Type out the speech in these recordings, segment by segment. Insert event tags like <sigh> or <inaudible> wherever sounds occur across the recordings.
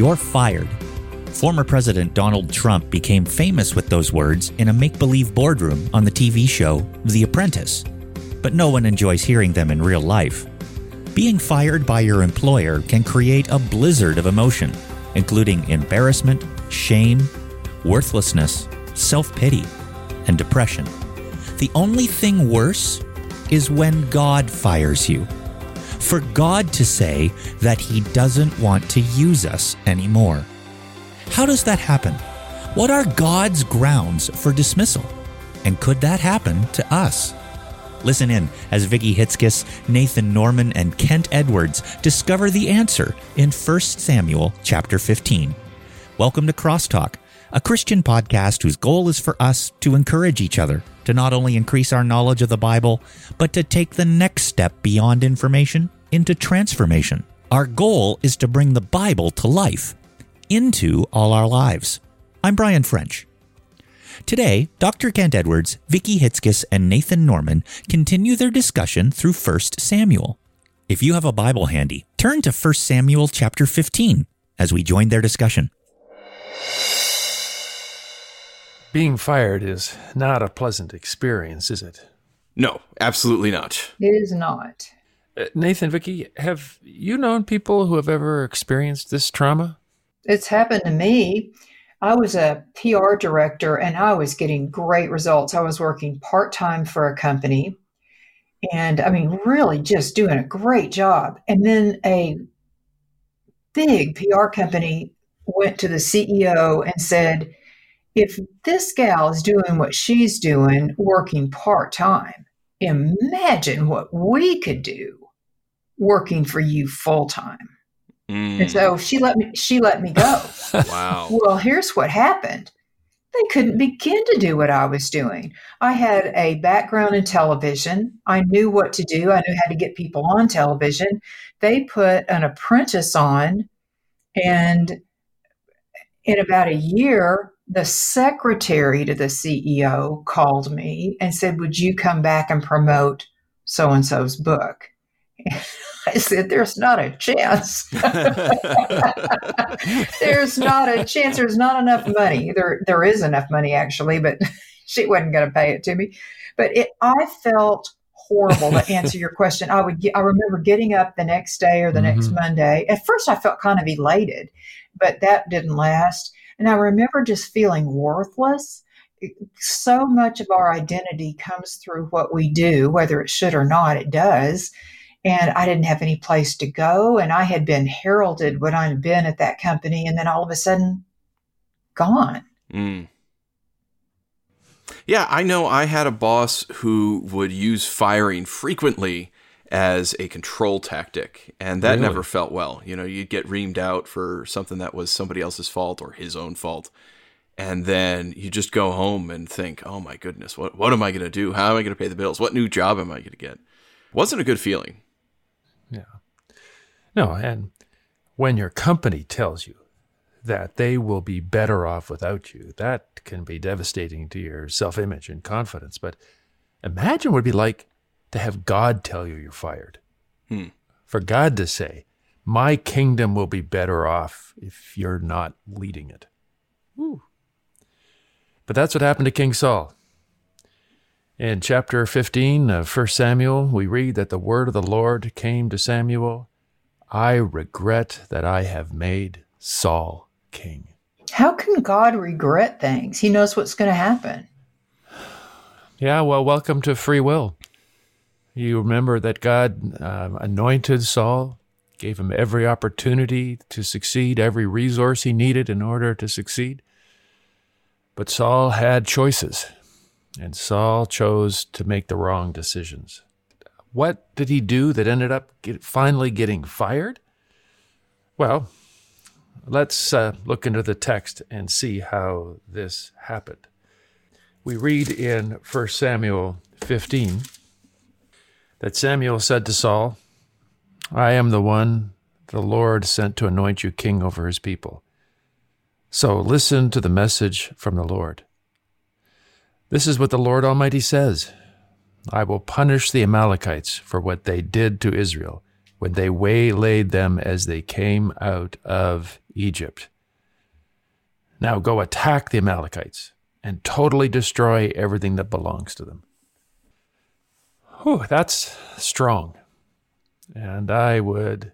You're fired. Former President Donald Trump became famous with those words in a make believe boardroom on the TV show The Apprentice. But no one enjoys hearing them in real life. Being fired by your employer can create a blizzard of emotion, including embarrassment, shame, worthlessness, self pity, and depression. The only thing worse is when God fires you. For God to say that He doesn't want to use us anymore. How does that happen? What are God's grounds for dismissal? And could that happen to us? Listen in as Vicki Hitzges, Nathan Norman, and Kent Edwards discover the answer in 1 Samuel chapter 15. Welcome to Crosstalk, a Christian podcast whose goal is for us to encourage each other to not only increase our knowledge of the Bible, but to take the next step beyond information into transformation. Our goal is to bring the Bible to life into all our lives. I'm Brian French. Today, Dr. Kent Edwards, Vicki Hitzges, and Nathan Norman continue their discussion through 1 Samuel. If you have a Bible handy, turn to 1 Samuel chapter 15 as we join their discussion. Being fired is not a pleasant experience, is it? No, absolutely not. It is not. Uh, Nathan, Vicki, have you known people who have ever experienced this trauma? It's happened to me. I was a PR director and I was getting great results. I was working part time for a company and I mean, really just doing a great job. And then a big PR company went to the CEO and said, if this gal is doing what she's doing, working part time, imagine what we could do working for you full time. Mm. And so she let me she let me go. <laughs> wow. Well, here's what happened. They couldn't begin to do what I was doing. I had a background in television. I knew what to do. I knew how to get people on television. They put an apprentice on and in about a year, the secretary to the CEO called me and said, Would you come back and promote so and so's book? <laughs> I said, There's not a chance. <laughs> There's not a chance. There's not enough money. There, there is enough money, actually, but <laughs> she wasn't going to pay it to me. But it, I felt horrible to answer your question. I would get, I remember getting up the next day or the mm-hmm. next Monday. At first, I felt kind of elated, but that didn't last. And I remember just feeling worthless. So much of our identity comes through what we do, whether it should or not, it does and I didn't have any place to go. And I had been heralded when I'd been at that company, and then all of a sudden, gone. Mm. Yeah, I know I had a boss who would use firing frequently as a control tactic, and that really? never felt well. You know, you'd get reamed out for something that was somebody else's fault or his own fault. And then you just go home and think, oh my goodness, what, what am I going to do? How am I going to pay the bills? What new job am I going to get? Wasn't a good feeling. Yeah. No, and when your company tells you that they will be better off without you, that can be devastating to your self image and confidence. But imagine what it'd be like to have God tell you you're fired. Hmm. For God to say, My kingdom will be better off if you're not leading it. Whew. But that's what happened to King Saul. In chapter 15 of 1 Samuel, we read that the word of the Lord came to Samuel I regret that I have made Saul king. How can God regret things? He knows what's going to happen. Yeah, well, welcome to free will. You remember that God uh, anointed Saul, gave him every opportunity to succeed, every resource he needed in order to succeed. But Saul had choices. And Saul chose to make the wrong decisions. What did he do that ended up get, finally getting fired? Well, let's uh, look into the text and see how this happened. We read in 1 Samuel 15 that Samuel said to Saul, I am the one the Lord sent to anoint you king over his people. So listen to the message from the Lord. This is what the Lord Almighty says I will punish the Amalekites for what they did to Israel, when they waylaid them as they came out of Egypt. Now go attack the Amalekites and totally destroy everything that belongs to them. Whew, that's strong. And I would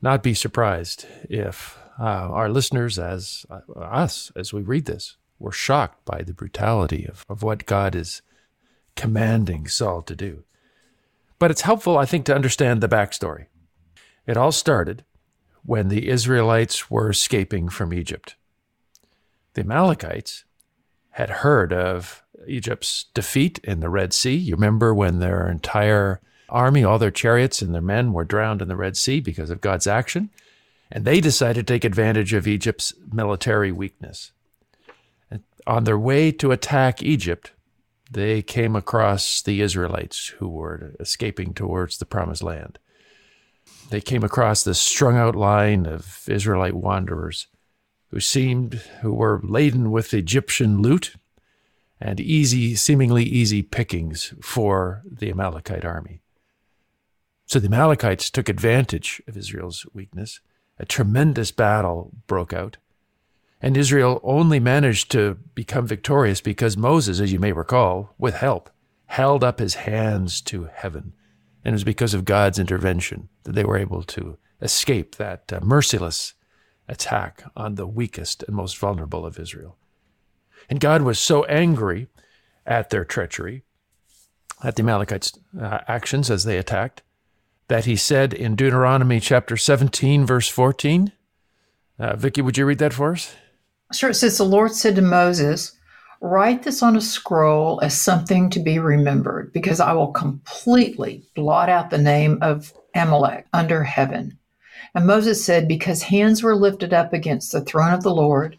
not be surprised if uh, our listeners, as uh, us, as we read this, were shocked by the brutality of, of what God is commanding Saul to do. But it's helpful, I think, to understand the backstory. It all started when the Israelites were escaping from Egypt. The Amalekites had heard of Egypt's defeat in the Red Sea. You remember when their entire army, all their chariots and their men were drowned in the Red Sea because of God's action. And they decided to take advantage of Egypt's military weakness. And on their way to attack Egypt, they came across the Israelites who were escaping towards the promised land. They came across this strung out line of Israelite wanderers who seemed who were laden with Egyptian loot and easy seemingly easy pickings for the Amalekite army. So the Amalekites took advantage of Israel's weakness. A tremendous battle broke out. And Israel only managed to become victorious because Moses, as you may recall, with help, held up his hands to heaven. And it was because of God's intervention that they were able to escape that uh, merciless attack on the weakest and most vulnerable of Israel. And God was so angry at their treachery, at the Amalekites' uh, actions as they attacked, that he said in Deuteronomy chapter 17, verse 14. Uh, Vicki, would you read that for us? Sure. It says, The Lord said to Moses, Write this on a scroll as something to be remembered, because I will completely blot out the name of Amalek under heaven. And Moses said, Because hands were lifted up against the throne of the Lord,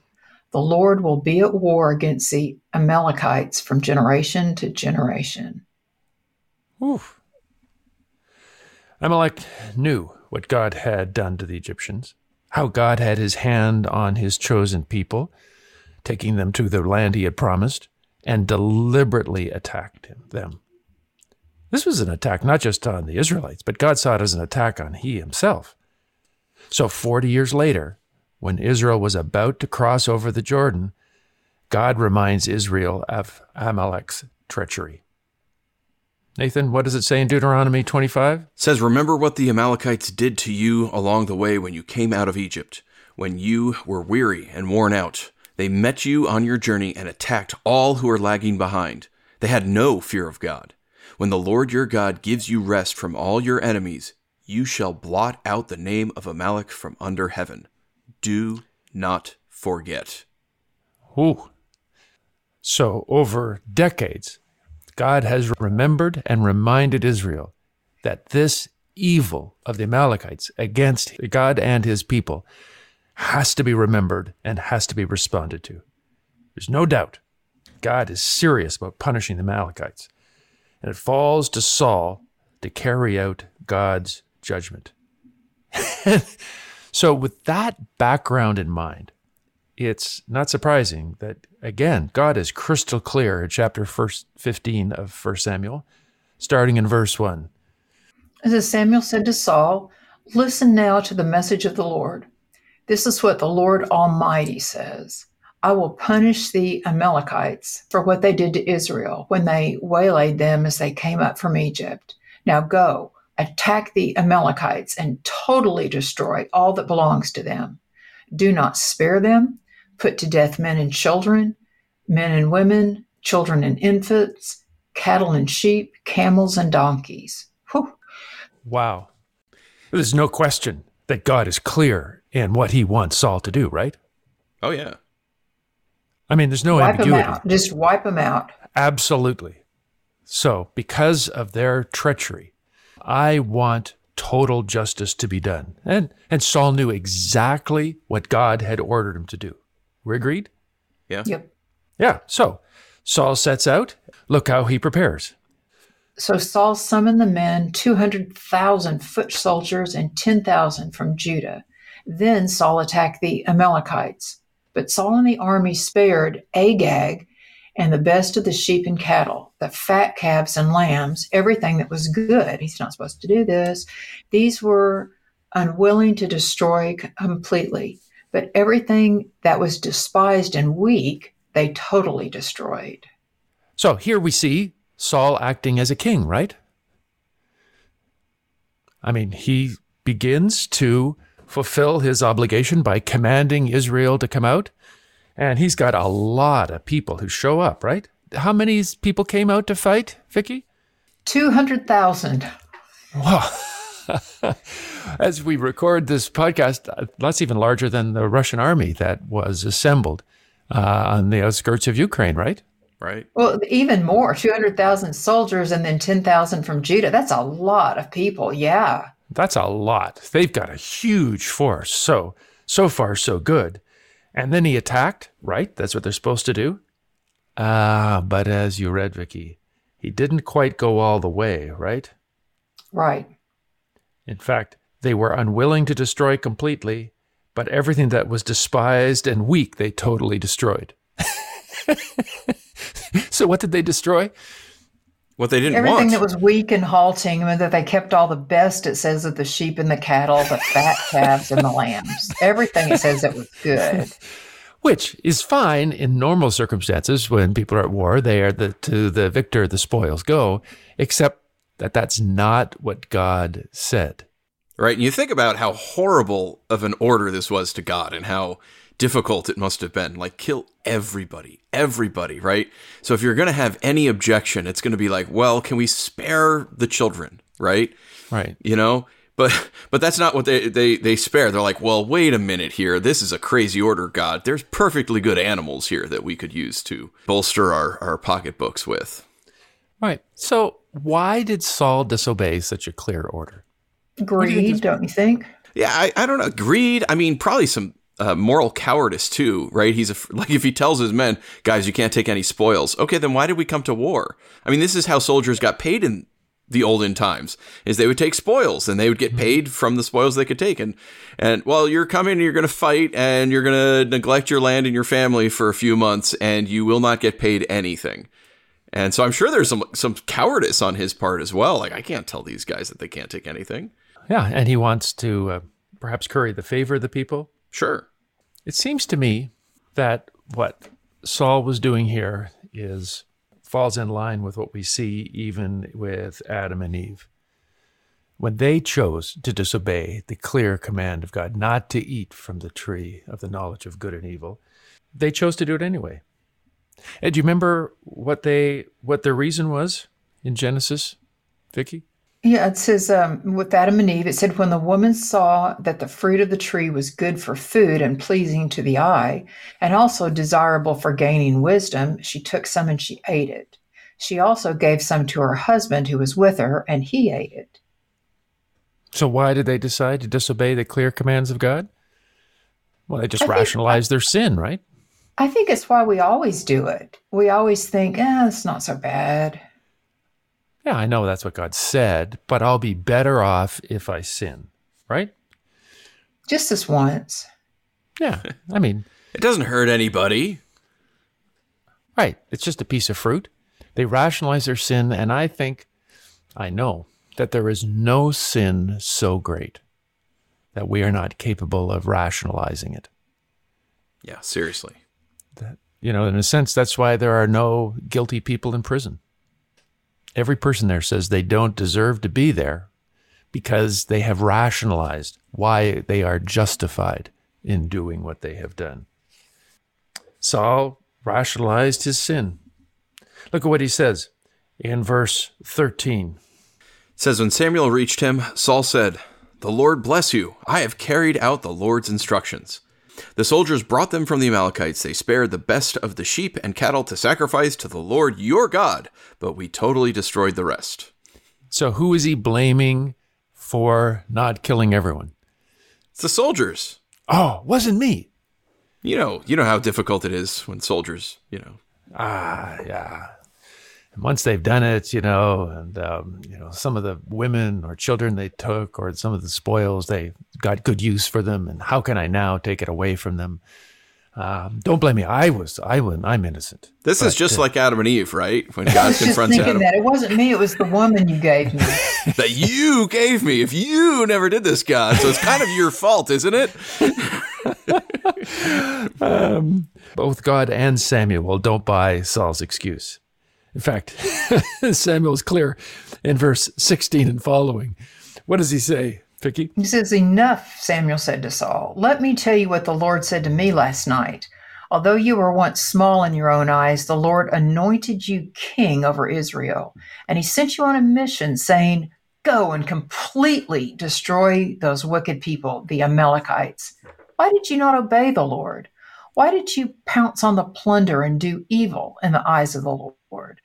the Lord will be at war against the Amalekites from generation to generation. Oof. Amalek knew what God had done to the Egyptians, how God had his hand on his chosen people, taking them to the land he had promised, and deliberately attacked them. This was an attack not just on the Israelites, but God saw it as an attack on he himself. So 40 years later, when Israel was about to cross over the Jordan, God reminds Israel of Amalek's treachery. Nathan, what does it say in Deuteronomy 25? It says, Remember what the Amalekites did to you along the way when you came out of Egypt, when you were weary and worn out. They met you on your journey and attacked all who were lagging behind. They had no fear of God. When the Lord your God gives you rest from all your enemies, you shall blot out the name of Amalek from under heaven. Do not forget. Ooh. So, over decades, God has remembered and reminded Israel that this evil of the Amalekites against God and his people has to be remembered and has to be responded to. There's no doubt God is serious about punishing the Amalekites. And it falls to Saul to carry out God's judgment. <laughs> so, with that background in mind, it's not surprising that, again, God is crystal clear in chapter 15 of 1 Samuel, starting in verse 1. As Samuel said to Saul, Listen now to the message of the Lord. This is what the Lord Almighty says I will punish the Amalekites for what they did to Israel when they waylaid them as they came up from Egypt. Now go, attack the Amalekites, and totally destroy all that belongs to them. Do not spare them put to death men and children, men and women, children and infants, cattle and sheep, camels and donkeys. Whew. Wow. There's no question that God is clear in what he wants Saul to do, right? Oh, yeah. I mean, there's no wipe ambiguity. Them out. Just wipe them out. Absolutely. So, because of their treachery, I want total justice to be done. And, and Saul knew exactly what God had ordered him to do. We agreed? Yeah. Yep. Yeah. So Saul sets out. Look how he prepares. So Saul summoned the men, 200,000 foot soldiers and 10,000 from Judah. Then Saul attacked the Amalekites. But Saul and the army spared Agag and the best of the sheep and cattle, the fat calves and lambs, everything that was good. He's not supposed to do this. These were unwilling to destroy completely, but everything that was despised and weak, they totally destroyed. So here we see Saul acting as a king, right? I mean, he begins to fulfill his obligation by commanding Israel to come out. And he's got a lot of people who show up, right? How many people came out to fight, Vicki? 200,000. Wow. <laughs> As we record this podcast, that's even larger than the Russian army that was assembled uh, on the outskirts of Ukraine, right? Right. Well, even more 200,000 soldiers and then 10,000 from Judah. That's a lot of people. Yeah. That's a lot. They've got a huge force. So, so far, so good. And then he attacked, right? That's what they're supposed to do. Ah, but as you read, Vicki, he didn't quite go all the way, right? Right. In fact, they were unwilling to destroy completely, but everything that was despised and weak, they totally destroyed. <laughs> so, what did they destroy? What they didn't Everything want. that was weak and halting, and that they kept all the best, it says, of the sheep and the cattle, the fat calves and the lambs. Everything it says that was good. <laughs> Which is fine in normal circumstances when people are at war. They are the, to the victor, the spoils go, except that that's not what God said. Right. And you think about how horrible of an order this was to God and how difficult it must have been. Like, kill everybody, everybody, right? So if you're going to have any objection, it's going to be like, well, can we spare the children, right? Right. You know? But but that's not what they, they they spare. They're like, well, wait a minute here. This is a crazy order, God. There's perfectly good animals here that we could use to bolster our, our pocketbooks with. Right. So, why did Saul disobey such a clear order? Greed, don't you think? Yeah, I, I don't know. Greed. I mean, probably some uh, moral cowardice too, right? He's a, like if he tells his men, guys, you can't take any spoils. Okay, then why did we come to war? I mean, this is how soldiers got paid in the olden times is they would take spoils and they would get paid from the spoils they could take and and well you're coming and you're going to fight and you're going to neglect your land and your family for a few months and you will not get paid anything and so i'm sure there's some some cowardice on his part as well like i can't tell these guys that they can't take anything Yeah, and he wants to uh, perhaps curry the favor of the people. Sure It seems to me that what Saul was doing here is falls in line with what we see even with Adam and Eve. When they chose to disobey the clear command of God not to eat from the tree of the knowledge of good and evil, they chose to do it anyway. And do you remember what they what their reason was in Genesis, Vicki? Yeah, it says um, with Adam and Eve, it said, when the woman saw that the fruit of the tree was good for food and pleasing to the eye, and also desirable for gaining wisdom, she took some and she ate it. She also gave some to her husband who was with her, and he ate it. So why did they decide to disobey the clear commands of God? Well, they just I think- rationalized their sin, right? I think it's why we always do it. We always think, eh, it's not so bad. Yeah, I know that's what God said, but I'll be better off if I sin, right? Just this once. Yeah, I mean, <laughs> it doesn't hurt anybody right. It's just a piece of fruit. They rationalize their sin, and I think, I know that there is no sin so great that we are not capable of rationalizing it. yeah seriously That, you know, in a sense, that's why there are no guilty people in prison. Every person there says they don't deserve to be there because they have rationalized why they are justified in doing what they have done. Saul rationalized his sin. Look at what he says in verse 13. It says when Samuel reached him, Saul said, "The Lord bless you. I have carried out the Lord's instructions." The soldiers brought them from the Amalekites. They spared the best of the sheep and cattle to sacrifice to the Lord your God, but we totally destroyed the rest. So, who is he blaming for not killing everyone? It's the soldiers. Oh, wasn't me. You know, you know how difficult it is when soldiers, you know. Ah, yeah. And once they've done it, you know, and um, you know, some of the women or children they took, or some of the spoils they got good use for them, and how can I now take it away from them? Um, don't blame me. I was, I was, I'm innocent. This But, is just uh, like Adam and Eve, right? When <laughs> I God was just thinking Adam. that it wasn't me; it was the woman you gave me. <laughs> that you gave me if you never did this, God. So it's kind of your fault, isn't it? <laughs> both God and Samuel don't buy Saul's excuse. In fact, <laughs> Samuel's clear in verse 16 and following. What does he say, Vicki? He says, Enough, Samuel said to Saul. Let me tell you what the Lord said to me last night. Although you were once small in your own eyes, the Lord anointed you king over Israel. And he sent you on a mission saying, Go and completely destroy those wicked people, the Amalekites. Why did you not obey the Lord? Why did you pounce on the plunder and do evil in the eyes of the Lord?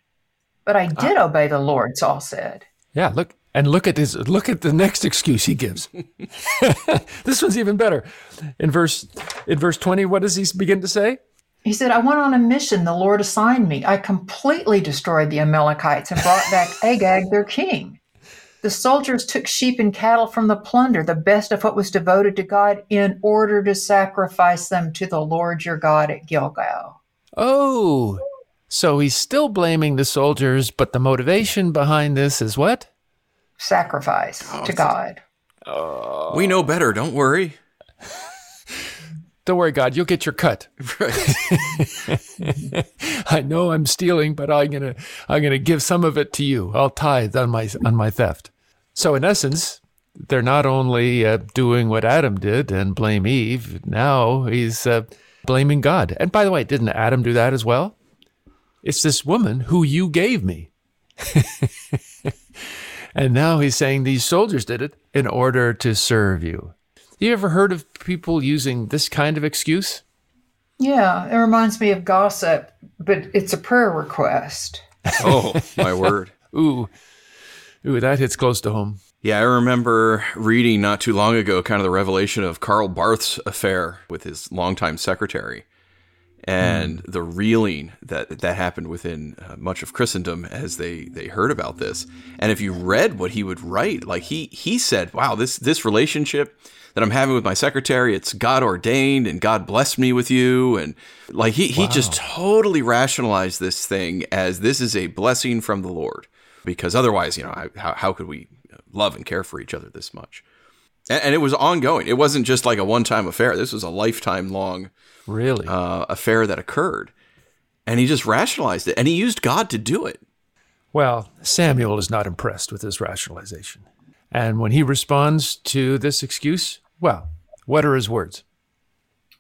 But I did obey the Lord, Saul said. Yeah, look and look at his look at the next excuse he gives. <laughs> this one's even better. In verse in verse 20, what does he begin to say? He said, I went on a mission the Lord assigned me. I completely destroyed the Amalekites and brought back <laughs> Agag, their king. The soldiers took sheep and cattle from the plunder, the best of what was devoted to God, in order to sacrifice them to the Lord your God at Gilgal. Oh, so he's still blaming the soldiers, but the motivation behind this is what? Sacrifice to God. We know better, don't worry. Don't worry, God, you'll get your cut. Right. <laughs> <laughs> I know I'm stealing, but I'm gonna I'm gonna give some of it to you. I'll tithe on my on my theft. So in essence, they're not only uh, doing what Adam did and blame Eve. Now he's uh, blaming God. And by the way, didn't Adam do that as well? It's this woman who you gave me. <laughs> and now he's saying these soldiers did it in order to serve you. You ever heard of people using this kind of excuse? Yeah, it reminds me of gossip, but it's a prayer request. <laughs> Oh, my word. <laughs> Ooh, ooh, that hits close to home. Yeah, I remember reading not too long ago kind of the revelation of Karl Barth's affair with his longtime secretary and the reeling that that happened within uh, much of Christendom as they they heard about this. And if you read what he would write, like he he said, "Wow, this this relationship that I'm having with my secretary, it's God ordained and God blessed me with you." And like he he just totally rationalized this thing as this is a blessing from the Lord because otherwise, you know, I, how how could we love and care for each other this much? And, and it was ongoing. It wasn't just like a one-time affair. This was a lifetime long Really? uh, affair that occurred. And he just rationalized it. And he used God to do it. Well, Samuel is not impressed with this rationalization. And when he responds to this excuse, well, what are his words?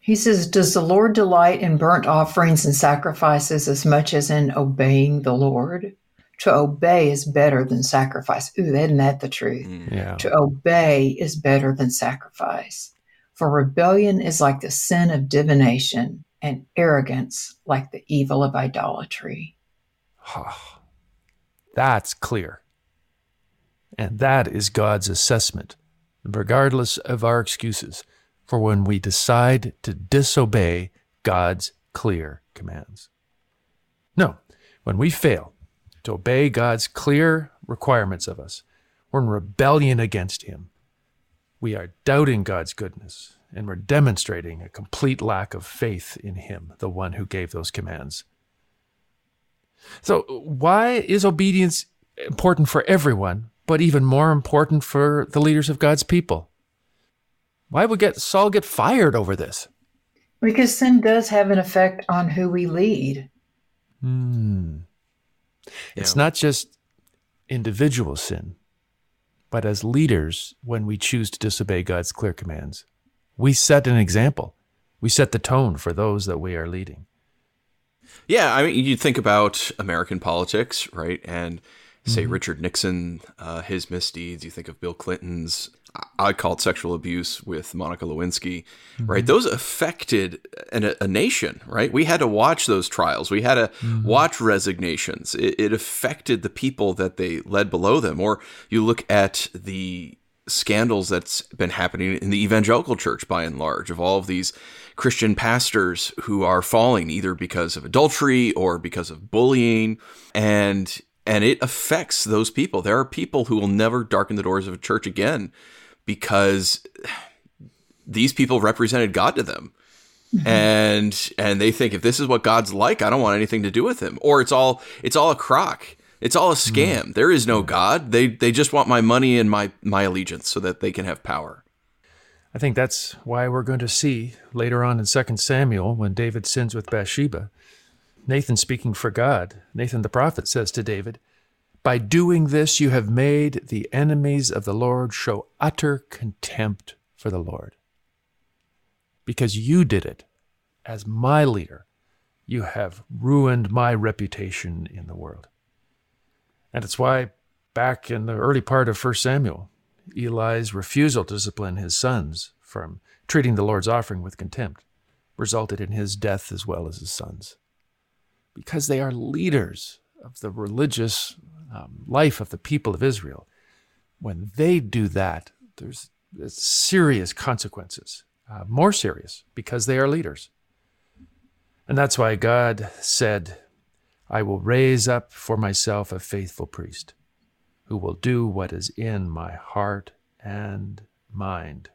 He says, Does the Lord delight in burnt offerings and sacrifices as much as in obeying the Lord? To obey is better than sacrifice. Ooh, isn't that the truth? Mm. Yeah. To obey is better than sacrifice. For rebellion is like the sin of divination, and arrogance like the evil of idolatry. That's clear. And that is God's assessment, regardless of our excuses, for when we decide to disobey God's clear commands. No, when we fail to obey God's clear requirements of us, we're in rebellion against Him. We are doubting God's goodness, and we're demonstrating a complete lack of faith in Him, the one who gave those commands. So, why is obedience important for everyone, but even more important for the leaders of God's people? Why would get Saul get fired over this? Because sin does have an effect on who we lead. Hmm. It's not just individual sin, but as leaders, when we choose to disobey God's clear commands, we set an example. We set the tone for those that we are leading. Yeah, I mean, you think about American politics, right? And say Richard Nixon, uh, his misdeeds. You think of Bill Clinton's, I- I'd call sexual abuse with Monica Lewinsky, right? Mm-hmm. Those affected an, a nation, right? We had to watch those trials. We had to mm-hmm. watch resignations. It, it affected the people that they led below them. Or you look at the scandals that's been happening in the evangelical church by and large of all of these Christian pastors who are falling either because of adultery or because of bullying and and it affects those people. There are people who will never darken the doors of a church again because these people represented God to them. Mm-hmm. And and they think if this is what God's like, I don't want anything to do with him. Or it's all it's all a crock. It's all a mm. scam. Mm. There is no God. They they just want my money and my my allegiance so that they can have power. I think that's why we're going to see later on in 2 Samuel when David sins with Bathsheba. Nathan speaking for God. Nathan the prophet says to David, By doing this you have made the enemies of the Lord show utter contempt for the Lord because you did it as my leader. You have ruined my reputation in the world. And it's why back in the early part of 1 Samuel, Eli's refusal to discipline his sons from treating the Lord's offering with contempt resulted in his death as well as his sons. Because they are leaders of the religious um, life of the people of Israel. When they do that, there's, serious consequences uh, more serious because they are leaders. And that's why God said, I will raise up for myself a faithful priest who will do what is in my heart and mind.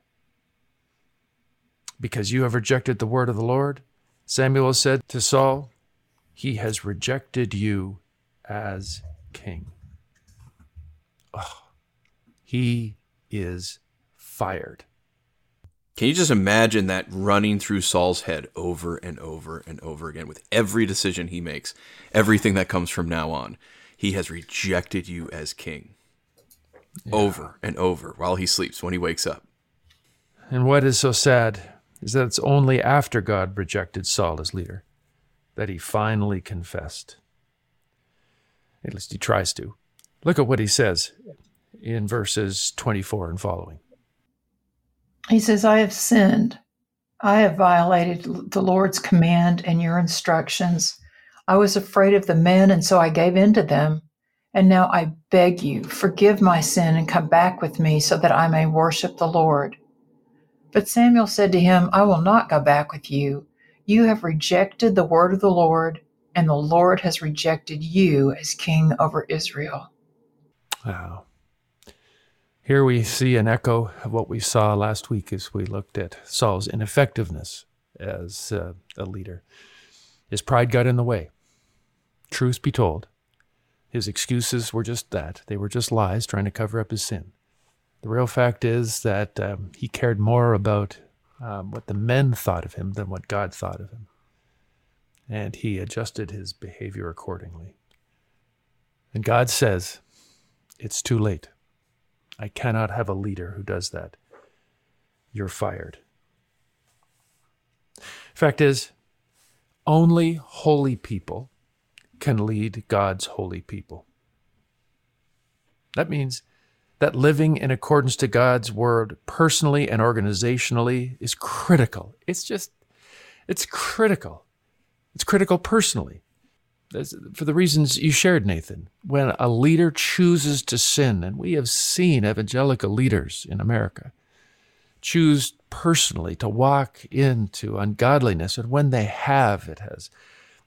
Because you have rejected the word of the Lord, Samuel said to Saul, He has rejected you as king. Oh, he is fired. Can you just imagine that running through Saul's head over and over and over again with every decision he makes, everything that comes from now on? He has rejected you as king yeah. over and over while he sleeps, when he wakes up. And what is so sad is that it's only after God rejected Saul as leader that he finally confessed. At least he tries to. Look at what he says in verses 24 and following. He says, I have sinned. I have violated the Lord's command and your instructions. I was afraid of the men, and so I gave in to them. And now I beg you, forgive my sin and come back with me so that I may worship the Lord. But Samuel said to him, I will not go back with you. You have rejected the word of the Lord, and the Lord has rejected you as king over Israel. Wow. Here we see an echo of what we saw last week as we looked at Saul's ineffectiveness as uh, a leader. His pride got in the way. Truth be told, his excuses were just that. They were just lies trying to cover up his sin. The real fact is that um, he cared more about um, what the men thought of him than what God thought of him. And he adjusted his behavior accordingly. And God says, It's too late. I cannot have a leader who does that. You're fired. Fact is, only holy people can lead God's holy people. That means that living in accordance to God's word personally and organizationally is critical. It's just, it's critical. It's critical personally for the reasons you shared, Nathan. When a leader chooses to sin, and we have seen evangelical leaders in America choose personally to walk into ungodliness, and when they have, it has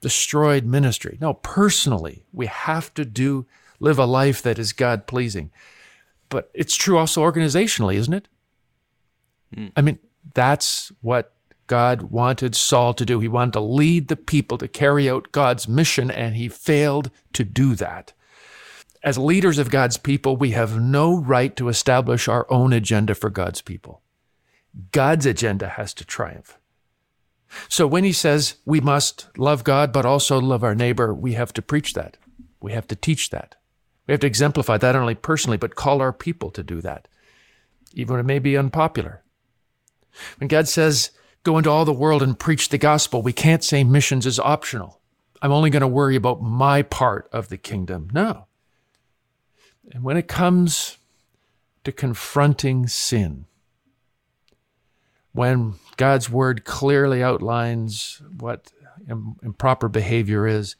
destroyed ministry. No, personally, we have to do live a life that is God pleasing. But it's true also organizationally, isn't it? Mm. I mean, that's what God wanted Saul to do. He wanted to lead the people to carry out God's mission, and he failed to do that. As leaders of God's people, we have no right to establish our own agenda for God's people. God's agenda has to triumph. So when he says we must love God, but also love our neighbor, we have to preach that. We have to teach that. We have to exemplify that not only personally, but call our people to do that, even when it may be unpopular. When God says, go into all the world and preach the gospel. We can't say missions is optional. I'm only going to worry about my part of the kingdom. No. And when it comes to confronting sin, when God's word clearly outlines what improper behavior is,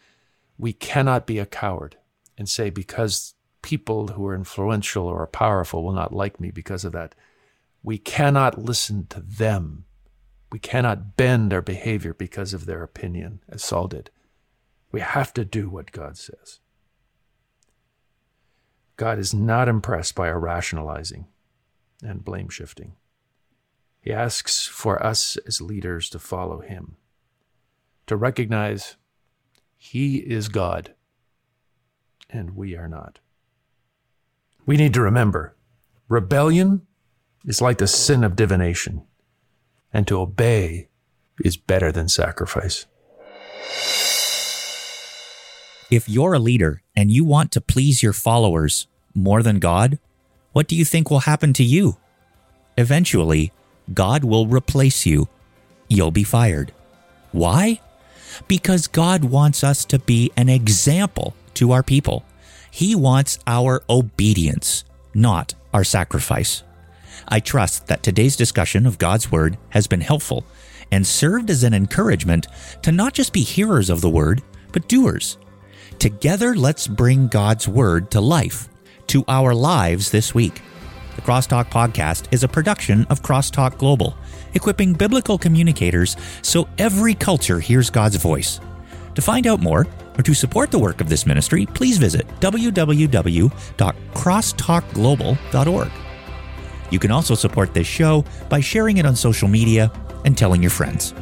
we cannot be a coward and say, because people who are influential or powerful will not like me because of that. We cannot listen to them we cannot bend our behavior because of their opinion, as Saul did. We have to do what God says. God is not impressed by our rationalizing and blame shifting. He asks for us as leaders to follow him, to recognize he is God and we are not. We need to remember rebellion is like the sin of divination, and to obey is better than sacrifice. If you're a leader and you want to please your followers more than God, what do you think will happen to you? Eventually, God will replace you. You'll be fired. Why? Because God wants us to be an example to our people. He wants our obedience, not our sacrifice. I trust that today's discussion of God's Word has been helpful and served as an encouragement to not just be hearers of the Word, but doers. Together, let's bring God's Word to life, to our lives this week. The Crosstalk Podcast is a production of Crosstalk Global, equipping biblical communicators so every culture hears God's voice. To find out more, or to support the work of this ministry, please visit www.crosstalkglobal.org. You can also support this show by sharing it on social media and telling your friends.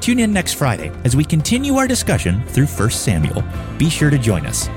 Tune in next Friday as we continue our discussion through 1 Samuel. Be sure to join us.